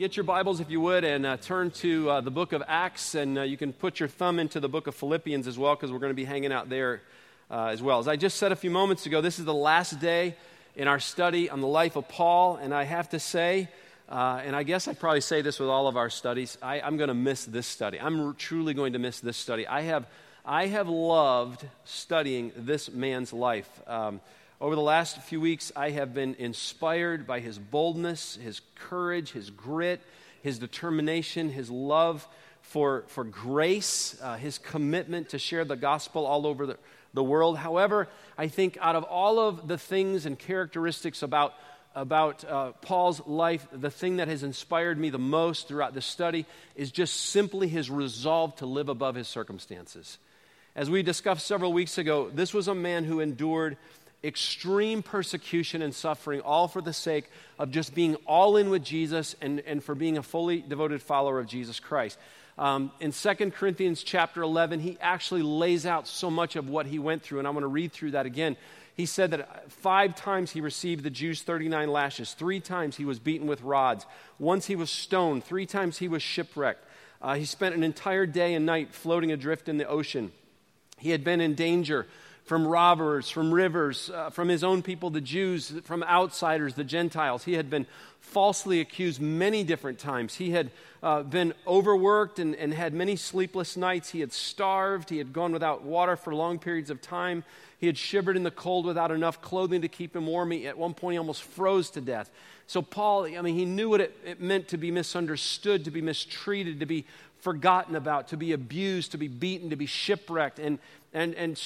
get your Bibles, if you would, and uh, turn to uh, the book of Acts, and uh, you can put your thumb into the book of Philippians as well, because we're going to be hanging out there uh, as well. As I just said a few moments ago, this is the last day in our study on the life of Paul, and I have to say, uh, and I guess I probably say this with all of our studies, I, am going to miss this study. I'm truly going to miss this study. I have, I have loved studying this man's life. Um, over the last few weeks, I have been inspired by his boldness, his courage, his grit, his determination, his love for, for grace, uh, his commitment to share the gospel all over the, the world. However, I think out of all of the things and characteristics about, about uh, Paul's life, the thing that has inspired me the most throughout this study is just simply his resolve to live above his circumstances. As we discussed several weeks ago, this was a man who endured extreme persecution and suffering, all for the sake of just being all in with Jesus and, and for being a fully devoted follower of Jesus Christ. Um, in 2 Corinthians chapter 11, he actually lays out so much of what he went through, and I'm going to read through that again. He said that five times he received the Jews' 39 lashes, three times he was beaten with rods, once he was stoned, three times he was shipwrecked. Uh, he spent an entire day and night floating adrift in the ocean. He had been in danger from robbers, from rivers, uh, from his own people, the Jews, from outsiders, the Gentiles. He had been falsely accused many different times. He had uh, been overworked and, and had many sleepless nights. He had starved. He had gone without water for long periods of time. He had shivered in the cold without enough clothing to keep him warm. He, at one point, he almost froze to death. So, Paul, I mean, he knew what it, it meant to be misunderstood, to be mistreated, to be forgotten about, to be abused, to be beaten, to be shipwrecked. And and, and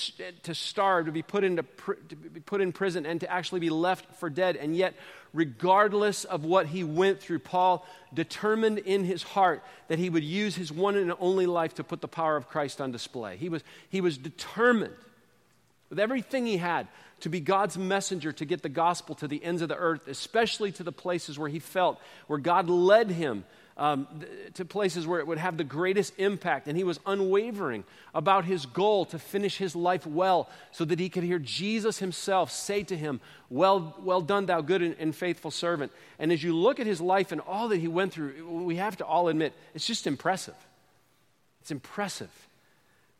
to starve, to be, put into, to be put in prison, and to actually be left for dead. And yet, regardless of what he went through, Paul determined in his heart that he would use his one and only life to put the power of Christ on display. He was, he was determined with everything he had to be God's messenger to get the gospel to the ends of the earth, especially to the places where he felt, where God led him um, to places where it would have the greatest impact. And he was unwavering about his goal to finish his life well so that he could hear Jesus himself say to him, Well, well done, thou good and, and faithful servant. And as you look at his life and all that he went through, we have to all admit, it's just impressive. It's impressive.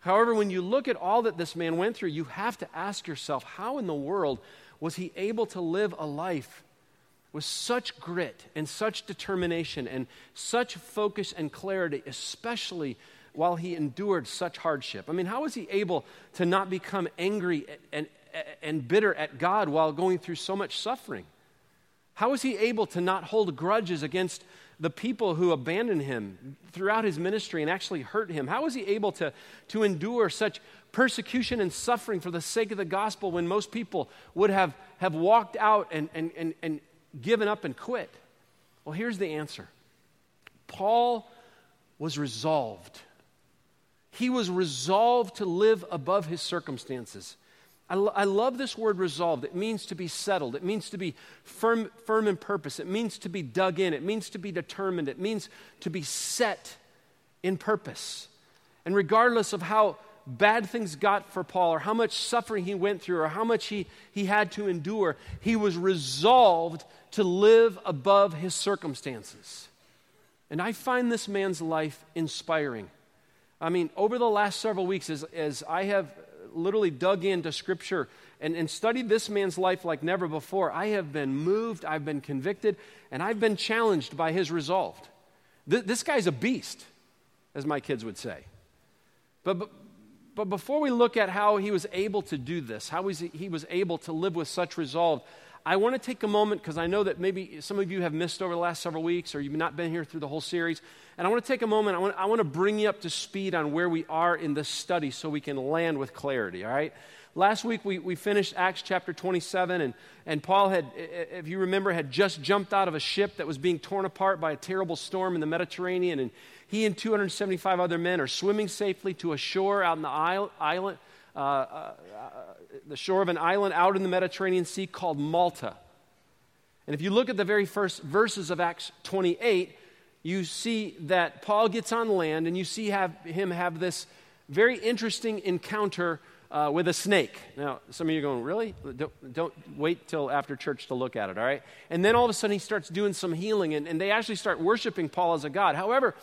However, when you look at all that this man went through, you have to ask yourself, how in the world was he able to live a life with such grit and such determination and such focus and clarity, especially while he endured such hardship. I mean, how was he able to not become angry and, and bitter at God while going through so much suffering? How was he able to not hold grudges against the people who abandoned him throughout his ministry and actually hurt him? How was he able to, to endure such persecution and suffering for the sake of the gospel when most people would have, have walked out and, and, and, and given up and quit? Well, here's the answer Paul was resolved. He was resolved to live above his circumstances. I, lo- I, love this word resolved. It means to be settled. It means to be firm, firm in purpose. It means to be dug in. It means to be determined. It means to be set in purpose. And regardless of how bad things got for Paul or how much suffering he went through or how much he, he had to endure, he was resolved to live above his circumstances. And I find this man's life inspiring. I mean, over the last several weeks, as, as I have literally dug into Scripture and, and studied this man's life like never before, I have been moved, I've been convicted, and I've been challenged by his resolve. Th- this guy's a beast, as my kids would say. But, but, but before we look at how he was able to do this, how he, he was able to live with such resolve, I want to take a moment because I know that maybe some of you have missed over the last several weeks or you've not been here through the whole series. And I want to take a moment, I want, I want to bring you up to speed on where we are in this study so we can land with clarity, all right? Last week we, we finished Acts chapter 27, and, and Paul had, if you remember, had just jumped out of a ship that was being torn apart by a terrible storm in the Mediterranean. And he and 275 other men are swimming safely to a shore out in the island, uh, uh, the shore of an island out in the Mediterranean Sea called Malta. And if you look at the very first verses of Acts 28, you see that Paul gets on land and you see have, him have this very interesting encounter uh, with a snake. Now, some of you are going, really? Don't, don't, wait till after church to look at it, all right? And then all of a sudden he starts doing some healing, and, and they actually start worshiping Paul as a god. However,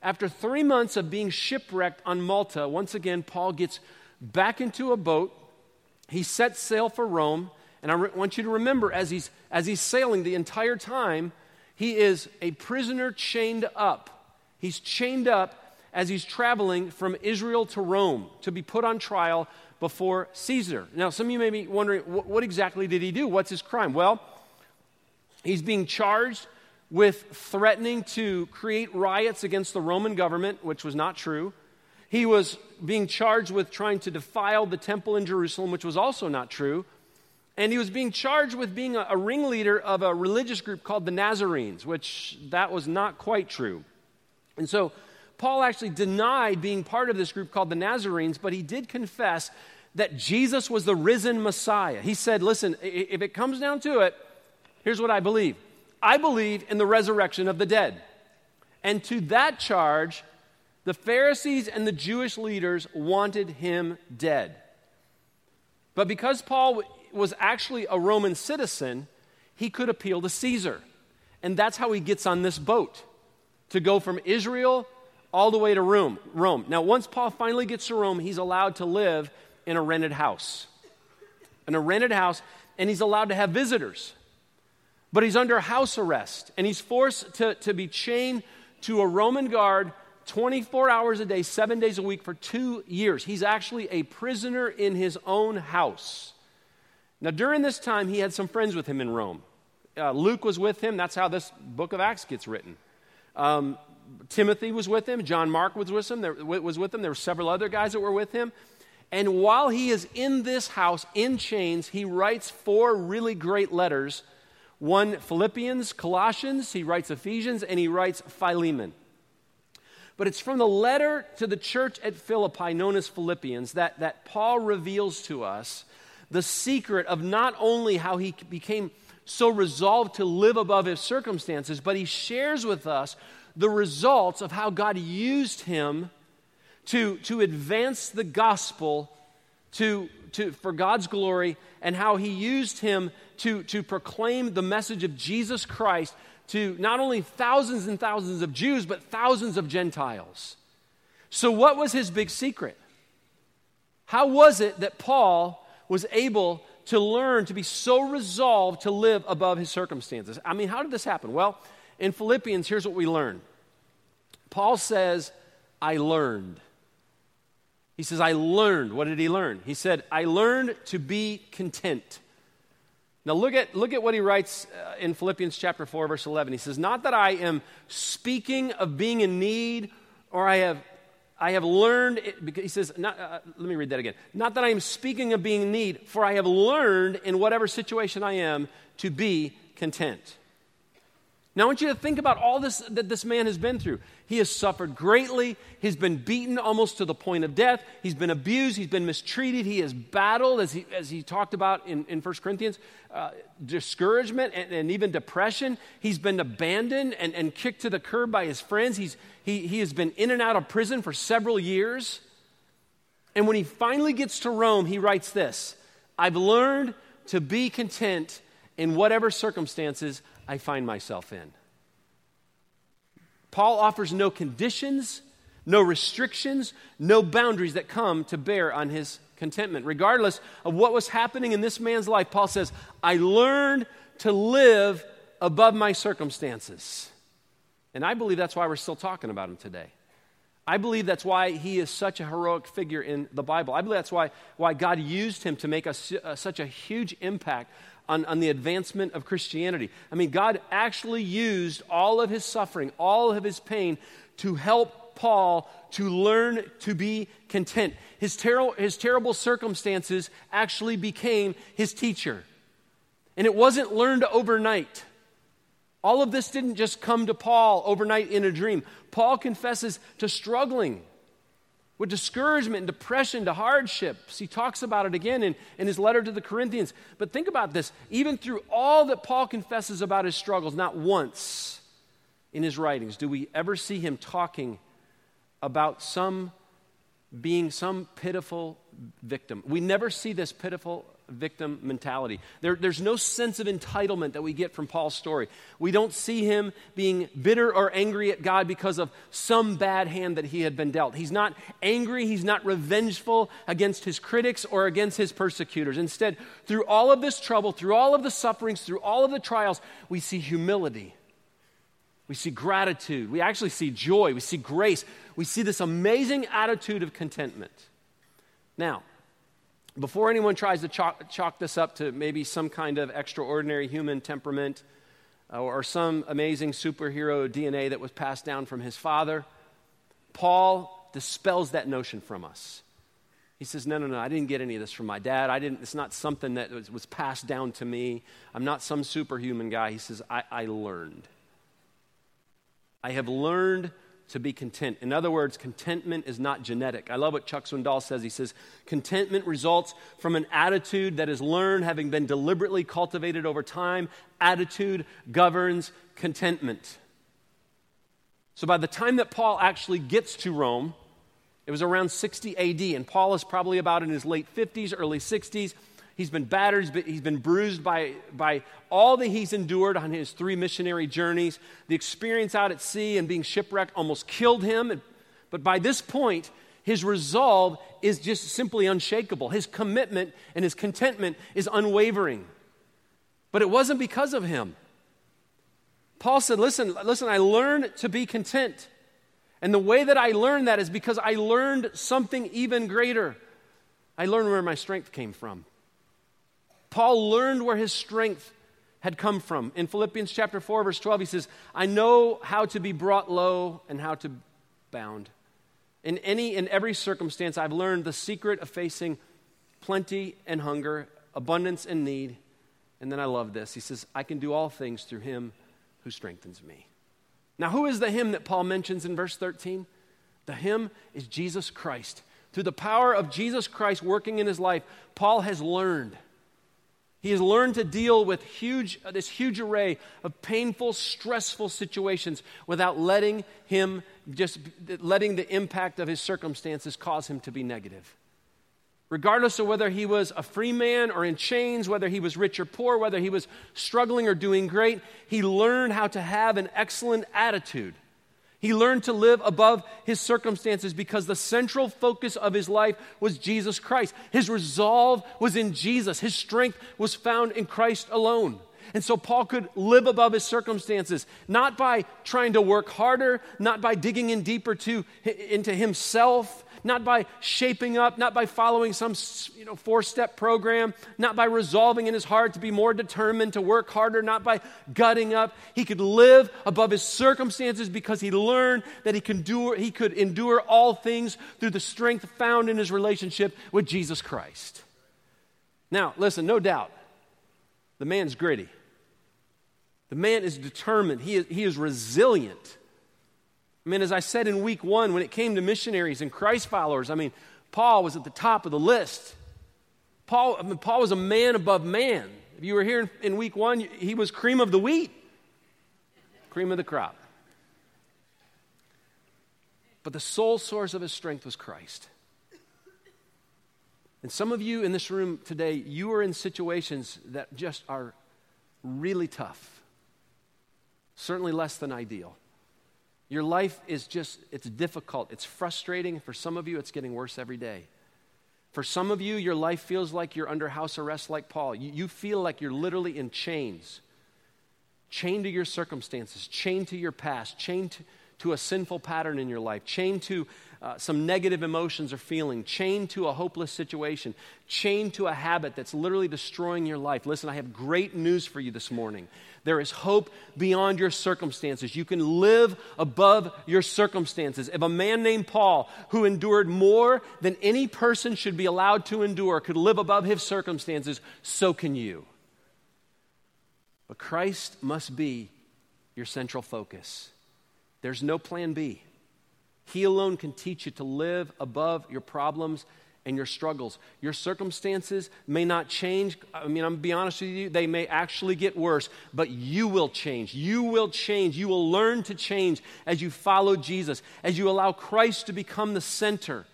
after three months of being shipwrecked on Malta, once again, Paul gets back into a boat. He sets sail for Rome. And I re- want you to remember, as he's, as he's sailing the entire time, he is a prisoner chained up. He's chained up as he's traveling from Israel to Rome to be put on trial before Caesar. Now, some of you may be wondering, what, what exactly did he do? What's his crime? Well, he's being charged with threatening to create riots against the Roman government, which was not true. He was being charged with trying to defile the temple in Jerusalem, which was also not true. And he was being charged with being a, a ringleader of a religious group called the Nazarenes, which that was not quite true. And so Paul actually denied being part of this group called the Nazarenes, but he did confess that Jesus was the risen Messiah. He said, Listen, if it comes down to it, here's what I believe I believe in the resurrection of the dead. And to that charge, the Pharisees and the Jewish leaders wanted him dead. But because Paul was actually a Roman citizen, he could appeal to Caesar. And that's how he gets on this boat to go from Israel all the way to Rome. Rome. Now, once Paul finally gets to Rome, he's allowed to live in a rented house. In a rented house, and he's allowed to have visitors. But he's under house arrest, and he's forced to, to be chained to a Roman guard 24 hours a day, seven days a week for two years. He's actually a prisoner in his own house. Now, during this time, he had some friends with him in Rome. Uh, Luke was with him. That's how this book of Acts gets written. Um, Timothy was with him. John Mark was with him. There, was with him. There were several other guys that were with him. And while he is in this house in chains, he writes four really great letters one Philippians, Colossians, he writes Ephesians, and he writes Philemon. But it's from the letter to the church at Philippi, known as Philippians, that, that Paul reveals to us the secret of not only how he became so resolved to live above his circumstances, but he shares with us the results of how God used him to, to advance the gospel to, to, for God's glory and how he used him to, to proclaim the message of Jesus Christ to not only thousands and thousands of Jews, but thousands of Gentiles. So, what was his big secret? How was it that Paul was able to learn to be so resolved to live above his circumstances? I mean, how did this happen? Well, in Philippians, here's what we learn Paul says, I learned. He says, I learned. What did he learn? He said, I learned to be content. Now, look at, look at what he writes uh, in Philippians chapter 4, verse 11. He says, Not that I am speaking of being in need, or I have, I have learned, it, because he says, not, uh, let me read that again. Not that I am speaking of being in need, for I have learned in whatever situation I am to be content. Now, I want you to think about all this that this man has been through. He has suffered greatly. He's been beaten almost to the point of death. He's been abused. He's been mistreated. He has battled, as he, as he talked about in, in 1 Corinthians, uh, discouragement and, and, even depression. He's been abandoned and, and kicked to the curb by his friends. He's, he, he has been in and out of prison for several years. And when he finally gets to Rome, he writes this I've learned to be content in whatever circumstances I find myself in. Paul offers no conditions, no restrictions, no boundaries that come to bear on his contentment. Regardless of what was happening in this man's life, Paul says, I learned to live above my circumstances. And I believe that's why we're still talking about him today. I believe that's why he is such a heroic figure in the Bible. I believe that's why, why God used him to make a, uh, such a huge impact on, on the advancement of Christianity. I mean, God actually used all of his suffering, all of his pain to help Paul to learn to be content. His, ter- his terrible circumstances actually became his teacher. And it wasn't learned overnight. All of this didn't just come to Paul overnight in a dream. Paul confesses to struggling with discouragement and depression to hardships. He talks about it again in, in his letter to the Corinthians. But think about this even through all that Paul confesses about his struggles, not once in his writings do we ever see him talking about some being some pitiful victim. We never see this pitiful victim mentality. There, there's no sense of entitlement that we get from Paul's story. We don't see him being bitter or angry at God because of some bad hand that he had been dealt. He's not angry, he's not revengeful against his critics or against his persecutors. Instead, through all of this trouble, through all of the sufferings, through all of the trials, we see humility. We see gratitude. We actually see joy. We see grace. We see this amazing attitude of contentment. Now, before anyone tries to chalk, chalk, this up to maybe some kind of extraordinary human temperament uh, or some amazing superhero DNA that was passed down from his father, Paul dispels that notion from us. He says, No, no, no, I didn't get any of this from my dad. I didn't, it's not something that was, was passed down to me. I'm not some superhuman guy. He says, I, I learned. I have learned to be content. In other words, contentment is not genetic. I love what Chuck Swindoll says. He says, Contentment results from an attitude that is learned, having been deliberately cultivated over time. Attitude governs contentment. So by the time that Paul actually gets to Rome, it was around 60 AD, and Paul is probably about in his late 50s, early 60s. He's been battered, he's been bruised by, by all that he's endured on his three missionary journeys. The experience out at sea and being shipwrecked almost killed him. But by this point, his resolve is just simply unshakable. His commitment and his contentment is unwavering. But it wasn't because of him. Paul said, Listen, listen, I learned to be content. And the way that I learned that is because I learned something even greater. I learned where my strength came from. Paul learned where his strength had come from. In Philippians chapter 4 verse 12 he says, "I know how to be brought low and how to bound. In any and every circumstance I've learned the secret of facing plenty and hunger, abundance and need." And then I love this. He says, "I can do all things through him who strengthens me." Now, who is the him that Paul mentions in verse 13? The him is Jesus Christ. Through the power of Jesus Christ working in his life, Paul has learned he has learned to deal with huge, uh, this huge array of painful, stressful situations without letting him just letting the impact of his circumstances cause him to be negative. Regardless of whether he was a free man or in chains, whether he was rich or poor, whether he was struggling or doing great, he learned how to have an excellent attitude. He learned to live above his circumstances because the central focus of his life was Jesus Christ. His resolve was in Jesus, his strength was found in Christ alone. And so Paul could live above his circumstances, not by trying to work harder, not by digging in deeper to, into himself, not by shaping up, not by following some you know, four step program, not by resolving in his heart to be more determined, to work harder, not by gutting up. He could live above his circumstances because he learned that he, can do, he could endure all things through the strength found in his relationship with Jesus Christ. Now, listen, no doubt, the man's gritty. The man is determined, he is, he is resilient. I mean, as I said in week one, when it came to missionaries and Christ followers, I mean, Paul was at the top of the list. Paul, I mean, Paul was a man above man. If you were here in, in week one, he was cream of the wheat, cream of the crop. But the sole source of his strength was Christ. And some of you in this room today, you are in situations that just are really tough, certainly less than ideal. Your life is just, it's difficult, it's frustrating. For some of you, it's getting worse every day. For some of you, your life feels like you're under house arrest, like Paul. You, you feel like you're literally in chains, chained to your circumstances, chained to your past, chained to, to a sinful pattern in your life, chained to uh, some negative emotions or feeling, chained to a hopeless situation, chained to a habit that's literally destroying your life. Listen, I have great news for you this morning. There is hope beyond your circumstances. You can live above your circumstances. If a man named Paul, who endured more than any person should be allowed to endure, could live above his circumstances, so can you. But Christ must be your central focus. There's no plan B. He alone can teach you to live above your problems and your struggles. Your circumstances may not change. I mean, I'm going to be honest with you, they may actually get worse, but you will change. You will change. You will learn to change as you follow Jesus, as you allow Christ to become the center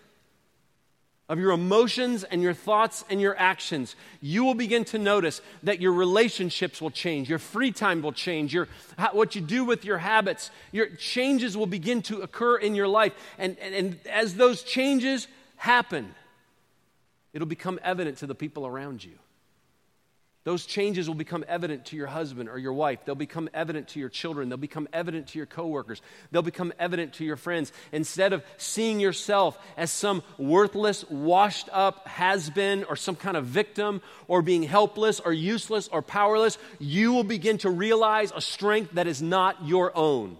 of your emotions and your thoughts and your actions, you will begin to notice that your relationships will change, your free time will change, your, what you do with your habits, your changes will begin to occur in your life. And, and, and as those changes happen, it'll become evident to the people around you. Those changes will become evident to your husband or your wife. They'll become evident to your children. They'll become evident to your coworkers. They'll become evident to your friends. Instead of seeing yourself as some worthless, washed up has been or some kind of victim or being helpless or useless or powerless, you will begin to realize a strength that is not your own.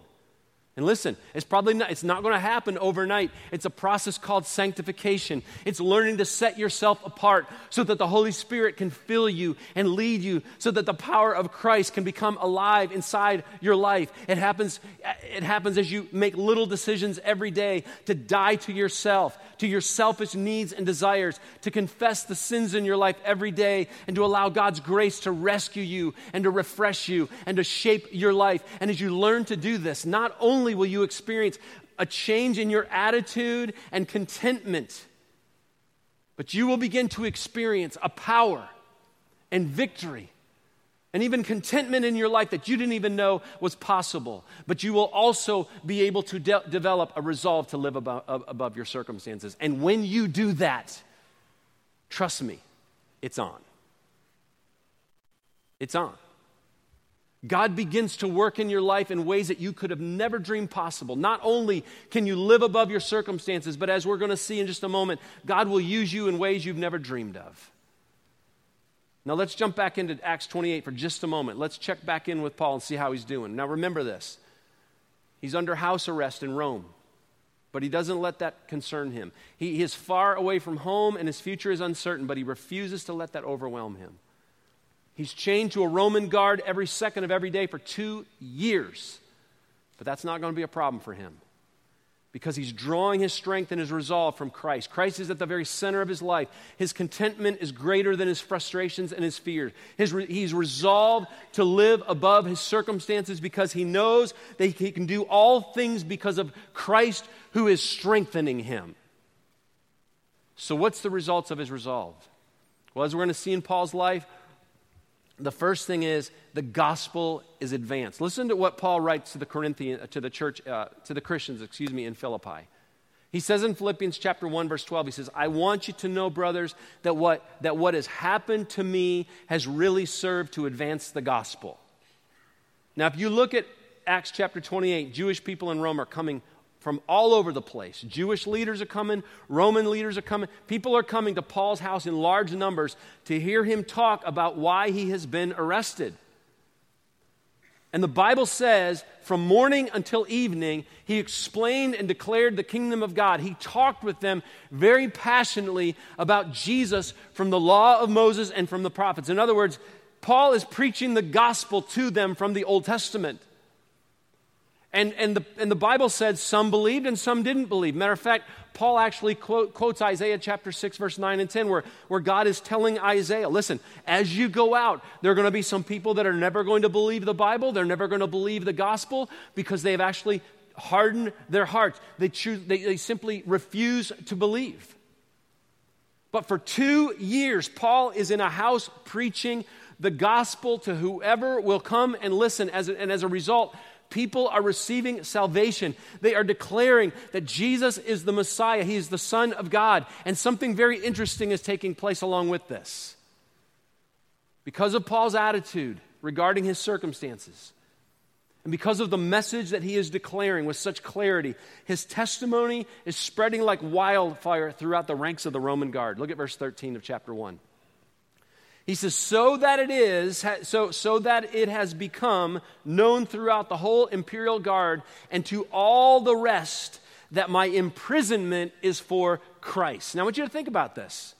And listen, it's probably not, it's not going to happen overnight. It's a process called sanctification. It's learning to set yourself apart so that the Holy Spirit can fill you and lead you so that the power of Christ can become alive inside your life. It happens, it happens as you make little decisions every day to die to yourself, to your selfish needs and desires, to confess the sins in your life every day, and to allow God's grace to rescue you and to refresh you and to shape your life. And as you learn to do this, not only will you experience a change in your attitude and contentment, but you will begin to experience a power and victory and even contentment in your life that you didn't even know was possible. But you will also be able to de- develop a resolve to live above, above your circumstances. And when you do that, trust me, it's on. It's on. God begins to work in your life in ways that you could have never dreamed possible. Not only can you live above your circumstances, but as we're going to see in just a moment, God will use you in ways you've never dreamed of. Now let's jump back into Acts 28 for just a moment. Let's check back in with Paul and see how he's doing. Now remember this he's under house arrest in Rome, but he doesn't let that concern him. He is far away from home and his future is uncertain, but he refuses to let that overwhelm him. He's chained to a Roman guard every second of every day for two years, but that's not going to be a problem for him because he's drawing his strength and his resolve from Christ. Christ is at the very center of his life. His contentment is greater than his frustrations and his fears. His re- he's resolved to live above his circumstances because he knows that he can do all things because of Christ who is strengthening him. So, what's the results of his resolve? Well, as we're going to see in Paul's life, the first thing is the gospel is advanced. Listen to what Paul writes to the Corinthian, to the church, uh, to the Christians, excuse me, in Philippi. He says in Philippians chapter 1, verse 12, he says, I want you to know, brothers, that what, that what has happened to me has really served to advance the gospel. Now, if you look at Acts chapter 28, Jewish people in Rome are coming from all over the place. Jewish leaders are coming, Roman leaders are coming. People are coming to Paul's house in large numbers to hear him talk about why he has been arrested. And the Bible says from morning until evening, he explained and declared the kingdom of God. He talked with them very passionately about Jesus from the law of Moses and from the prophets. In other words, Paul is preaching the gospel to them from the Old Testament. And, and, the, and the Bible said some believed and some didn't believe. Matter of fact, Paul actually quote, quotes Isaiah chapter 6, verse 9 and 10, where, where God is telling Isaiah, listen, as you go out, there are going to be some people that are never going to believe the Bible. They're never going to believe the gospel because they've actually hardened their hearts. They, choose, they, they simply refuse to believe. But for two years, Paul is in a house preaching the gospel to whoever will come and listen. As and as a result, People are receiving salvation. They are declaring that Jesus is the Messiah, He is the Son of God. And something very interesting is taking place along with this. Because of Paul's attitude regarding his circumstances, and because of the message that he is declaring with such clarity, his testimony is spreading like wildfire throughout the ranks of the Roman guard. Look at verse 13 of chapter 1. He says, so that it is, so, so that it has become known throughout the whole imperial guard and to all the rest that my imprisonment is for Christ. Now, I want you to think about this.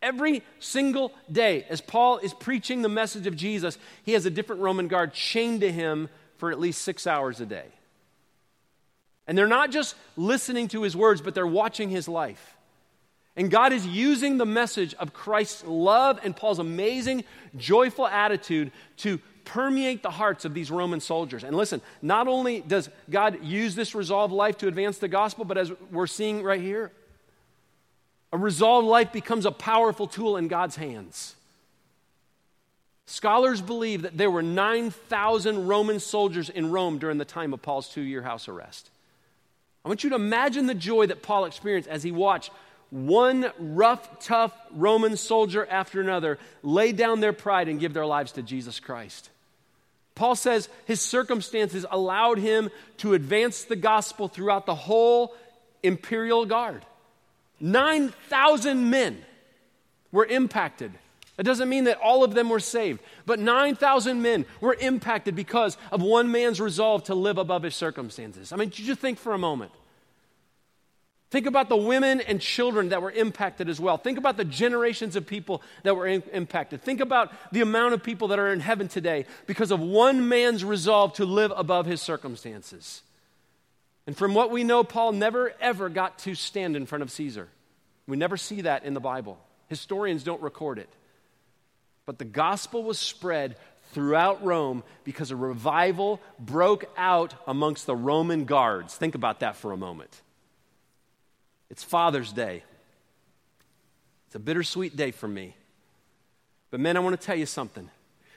Every single day, as Paul is preaching the message of Jesus, he has a different Roman guard chained to him for at least six hours a day. And they're not just listening to his words, but they're watching his life. And God is using the message of Christ's love and Paul's amazing, joyful attitude to permeate the hearts of these Roman soldiers. And listen, not only does God use this resolved life to advance the gospel, but as we're seeing right here, A resolved life becomes a powerful tool in God's hands. Scholars believe that there were 9,000 Roman soldiers in Rome during the time of Paul's two year house arrest. I want you to imagine the joy that Paul experienced as he watched one rough, tough Roman soldier after another lay down their pride and give their lives to Jesus Christ. Paul says his circumstances allowed him to advance the gospel throughout the whole imperial guard. 9,000 men were impacted. That doesn't mean that all of them were saved, but 9,000 men were impacted because of one man's resolve to live above his circumstances. I mean, did you just think for a moment. Think about the women and children that were impacted as well. Think about the generations of people that were in- impacted. Think about the amount of people that are in heaven today because of one man's resolve to live above his circumstances. And from what we know, Paul never ever got to stand in front of Caesar. We never see that in the Bible. Historians don't record it. But the gospel was spread throughout Rome because a revival broke out amongst the Roman guards. Think about that for a moment. It's Father's Day. It's a bittersweet day for me. But, men, I want to tell you something.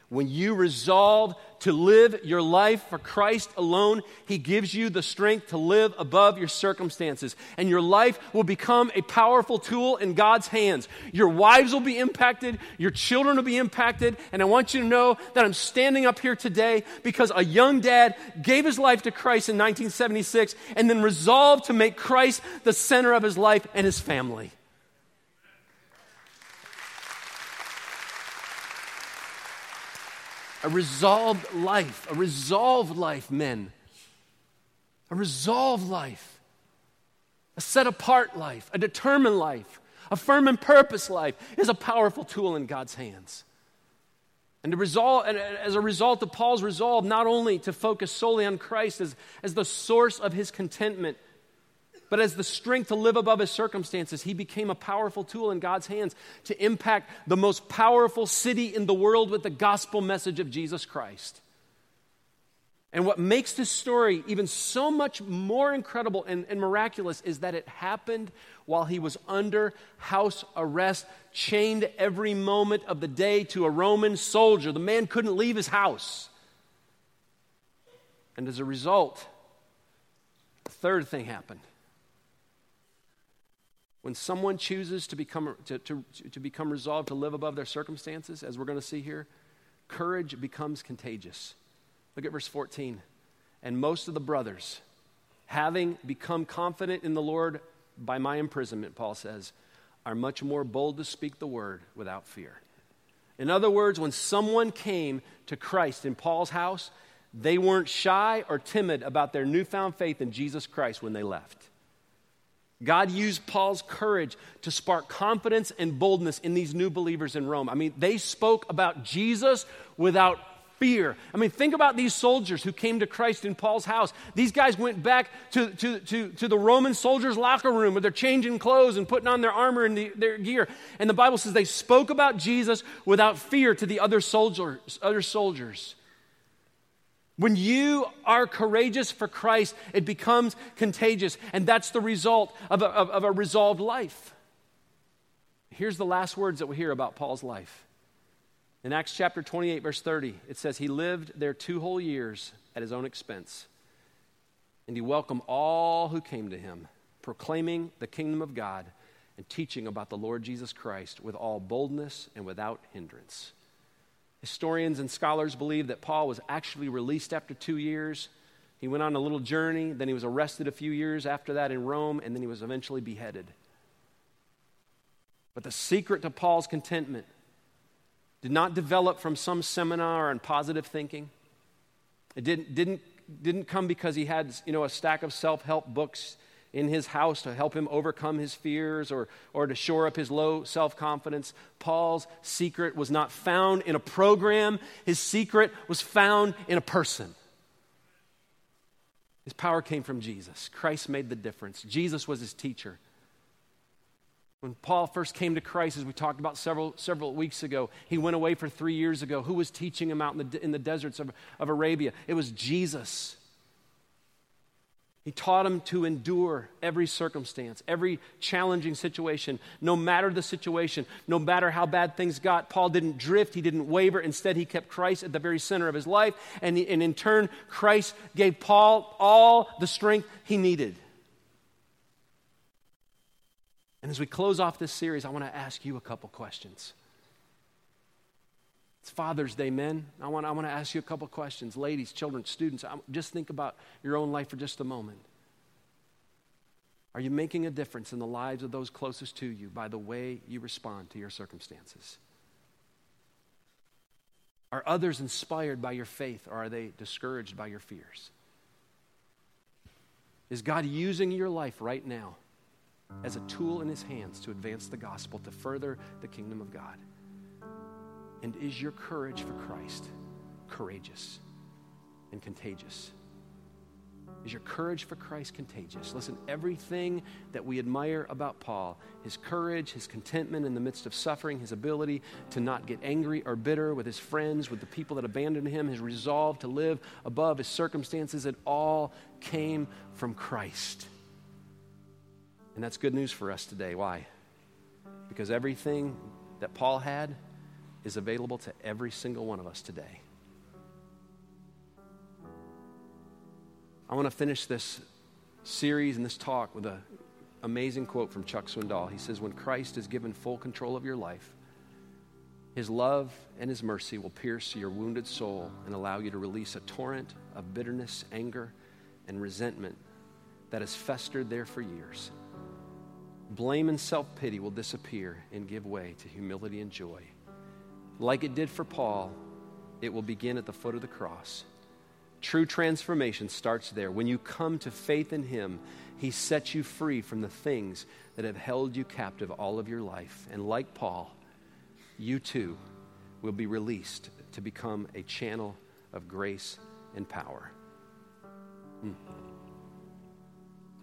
When you resolve to live your life for Christ alone, He gives you the strength to live above your circumstances. And your life will become a powerful tool in God's hands. Your wives will be impacted, your children will be impacted. And I want you to know that I'm standing up here today because a young dad gave his life to Christ in 1976 and then resolved to make Christ the center of his life and his family. A resolved life, a resolved life, men. A resolved life, a set apart life, a determined life, a firm and purpose life is a powerful tool in God's hands. And, to resolve, and as a result of Paul's resolve, not only to focus solely on Christ as, as the source of his contentment, but as the strength to live above his circumstances, he became a powerful tool in God's hands to impact the most powerful city in the world with the gospel message of Jesus Christ. And what makes this story even so much more incredible and, and, miraculous is that it happened while he was under house arrest, chained every moment of the day to a Roman soldier. The man couldn't leave his house. And as a result, a third thing happened. When someone chooses to become, to, to, to become resolved to live above their circumstances, as we're going to see here, courage becomes contagious. Look at verse 14. And most of the brothers, having become confident in the Lord by my imprisonment, Paul says, are much more bold to speak the word without fear. In other words, when someone came to Christ in Paul's house, they weren't shy or timid about their newfound faith in Jesus Christ when they left. God used Paul's courage to spark confidence and boldness in these new believers in Rome. I mean, they spoke about Jesus without fear. I mean, think about these soldiers who came to Christ in Paul's house. These guys went back to, to, to, to the Roman soldiers' locker room where they're changing clothes and putting on their armor and the, their gear. And the Bible says they spoke about Jesus without fear to the other soldiers. Other soldiers. When you are courageous for Christ, it becomes contagious, and that's the result of a, of, of a resolved life. Here's the last words that we hear about Paul's life. In Acts chapter 28, verse 30, it says, He lived there two whole years at his own expense, and he welcomed all who came to him, proclaiming the kingdom of God and teaching about the Lord Jesus Christ with all boldness and without hindrance. Historians and scholars believe that Paul was actually released after two years. He went on a little journey, then he was arrested a few years after that in Rome, and then he was eventually beheaded. But the secret to Paul's contentment did not develop from some seminar on positive thinking. It didn't, didn't, didn't come because he had you know, a stack of self help books in his house to help him overcome his fears or, or to shore up his low self confidence. Paul's secret was not found in a program, his secret was found in a person. His power came from Jesus. Christ made the difference. Jesus was his teacher. When Paul first came to Christ, as we talked about several, several weeks ago, he went away for three years ago. Who was teaching him out in the, in the deserts of, of Arabia? It was Jesus. He taught him to endure every circumstance, every challenging situation, no matter the situation, no matter how bad things got. Paul didn't drift, he didn't waver. Instead, he kept Christ at the very center of his life. And, he, and in turn, Christ gave Paul all the strength he needed. And as we close off this series, I want to ask you a couple questions. It's Father's Day, men. I want, I want to ask you a couple questions. Ladies, children, students, just think about your own life for just a moment. Are you making a difference in the lives of those closest to you by the way you respond to your circumstances? Are others inspired by your faith or are they discouraged by your fears? Is God using your life right now as a tool in his hands to advance the gospel, to further the kingdom of God? And is your courage for Christ courageous and contagious? Is your courage for Christ contagious? Listen, everything that we admire about Paul, his courage, his contentment in the midst of suffering, his ability to not get angry or bitter with his friends, with the people that abandoned him, his resolve to live above his circumstances, it all came from Christ. And that's good news for us today. Why? Because everything that Paul had, is available to every single one of us today. I want to finish this series and this talk with an amazing quote from Chuck Swindoll. He says, When Christ is given full control of your life, his love and his mercy will pierce your wounded soul and allow you to release a torrent of bitterness, anger, and resentment that has festered there for years. Blame and self pity will disappear and give way to humility and joy. Like it did for Paul, it will begin at the foot of the cross. True transformation starts there. When you come to faith in Him, He sets you free from the things that have held you captive all of your life. And like Paul, you too will be released to become a channel of grace and power. Hmm.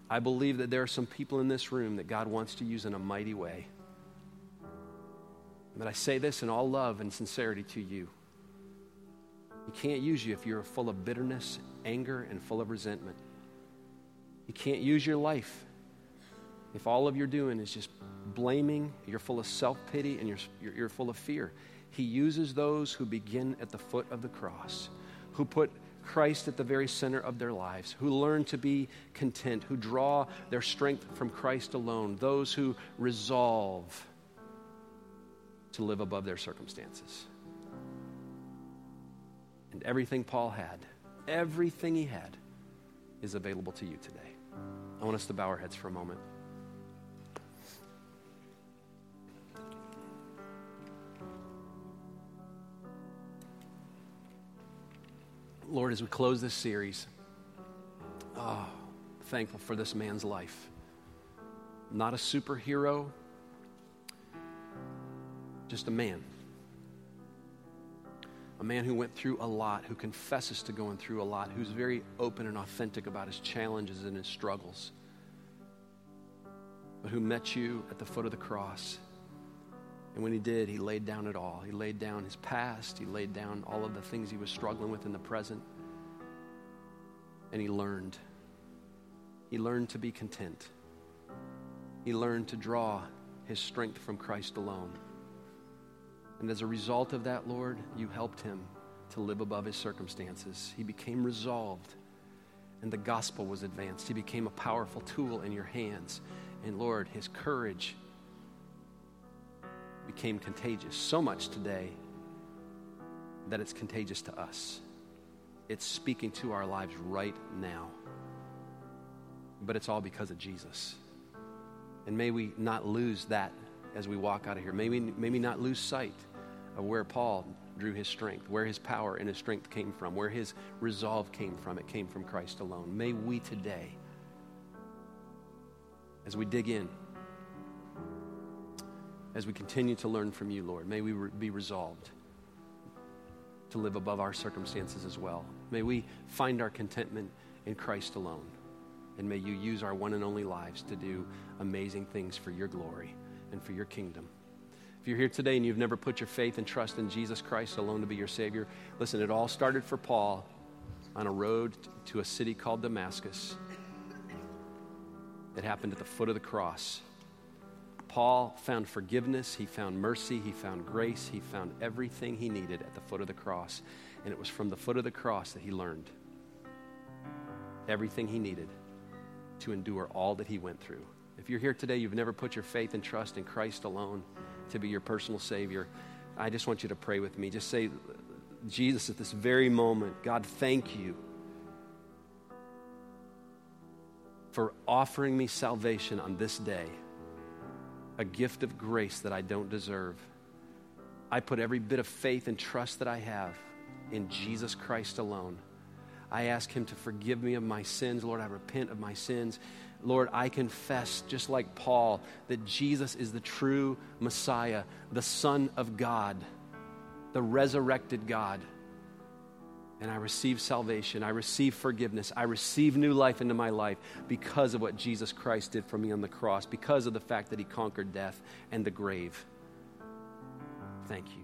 I believe that there are some people in this room that God wants to use in a mighty way. But I say this in all love and sincerity to you. He can't use you if you're full of bitterness, anger, and full of resentment. He can't use your life if all of you're doing is just blaming, you're full of self pity, and you're, you're, you're, full of fear. He uses those who begin at the foot of the cross, who put Christ at the very center of their lives, who learn to be content, who draw their strength from Christ alone, those who resolve to live above their circumstances. And everything Paul had, everything he had, is available to you today. I want us to bow our heads for a moment. Lord, as we close this series, oh, thankful for this man's life. Not a superhero, just a man. A man who went through a lot, who confesses to going through a lot, who's very open and authentic about his challenges and his struggles, but who met you at the foot of the cross. And when he did, he laid down it all. He laid down his past, he laid down all of the things he was struggling with in the present, and he learned. He learned to be content. He learned to draw his strength from Christ alone. And as a result of that, Lord, you helped him to live above his circumstances. He became resolved, and the gospel was advanced. He became a powerful tool in your hands. And Lord, his courage became contagious. So much today that it's contagious to us. It's speaking to our lives right now. But it's all because of Jesus. And may we not lose that as we walk out of here. May we, may we not lose sight of where Paul drew his strength, where his power and his strength came from, where his resolve came from. It came from Christ alone. May we today, as we dig in, as we continue to learn from you, Lord, may we re- be resolved to live above our circumstances as well. May we find our contentment in Christ alone. And may you use our one and only lives to do amazing things for your glory and for your kingdom. If you're here today and you've never put your faith and trust in Jesus Christ alone to be your Savior, listen, it all started for Paul on a road to a city called Damascus. It happened at the foot of the cross. Paul found forgiveness, he found mercy, he found grace, he found everything he needed at the foot of the cross. And it was from the foot of the cross that he learned everything he needed to endure all that he went through. If you're here today, you've never put your faith and trust in Christ alone to be your personal Savior, I just want you to pray with me. Just say, Jesus, at this very moment, God, thank you for offering me salvation on this day, a gift of grace that I don't deserve. I put every bit of faith and trust that I have in Jesus Christ alone. I ask Him to forgive me of my sins. Lord, I repent of my sins. Lord, I confess, just like Paul, that Jesus is the true Messiah, the Son of God, the resurrected God and I receive salvation. I receive forgiveness. I receive new life into my life because of what Jesus Christ did for me on the cross, because of the fact that he conquered death and the grave. Thank you.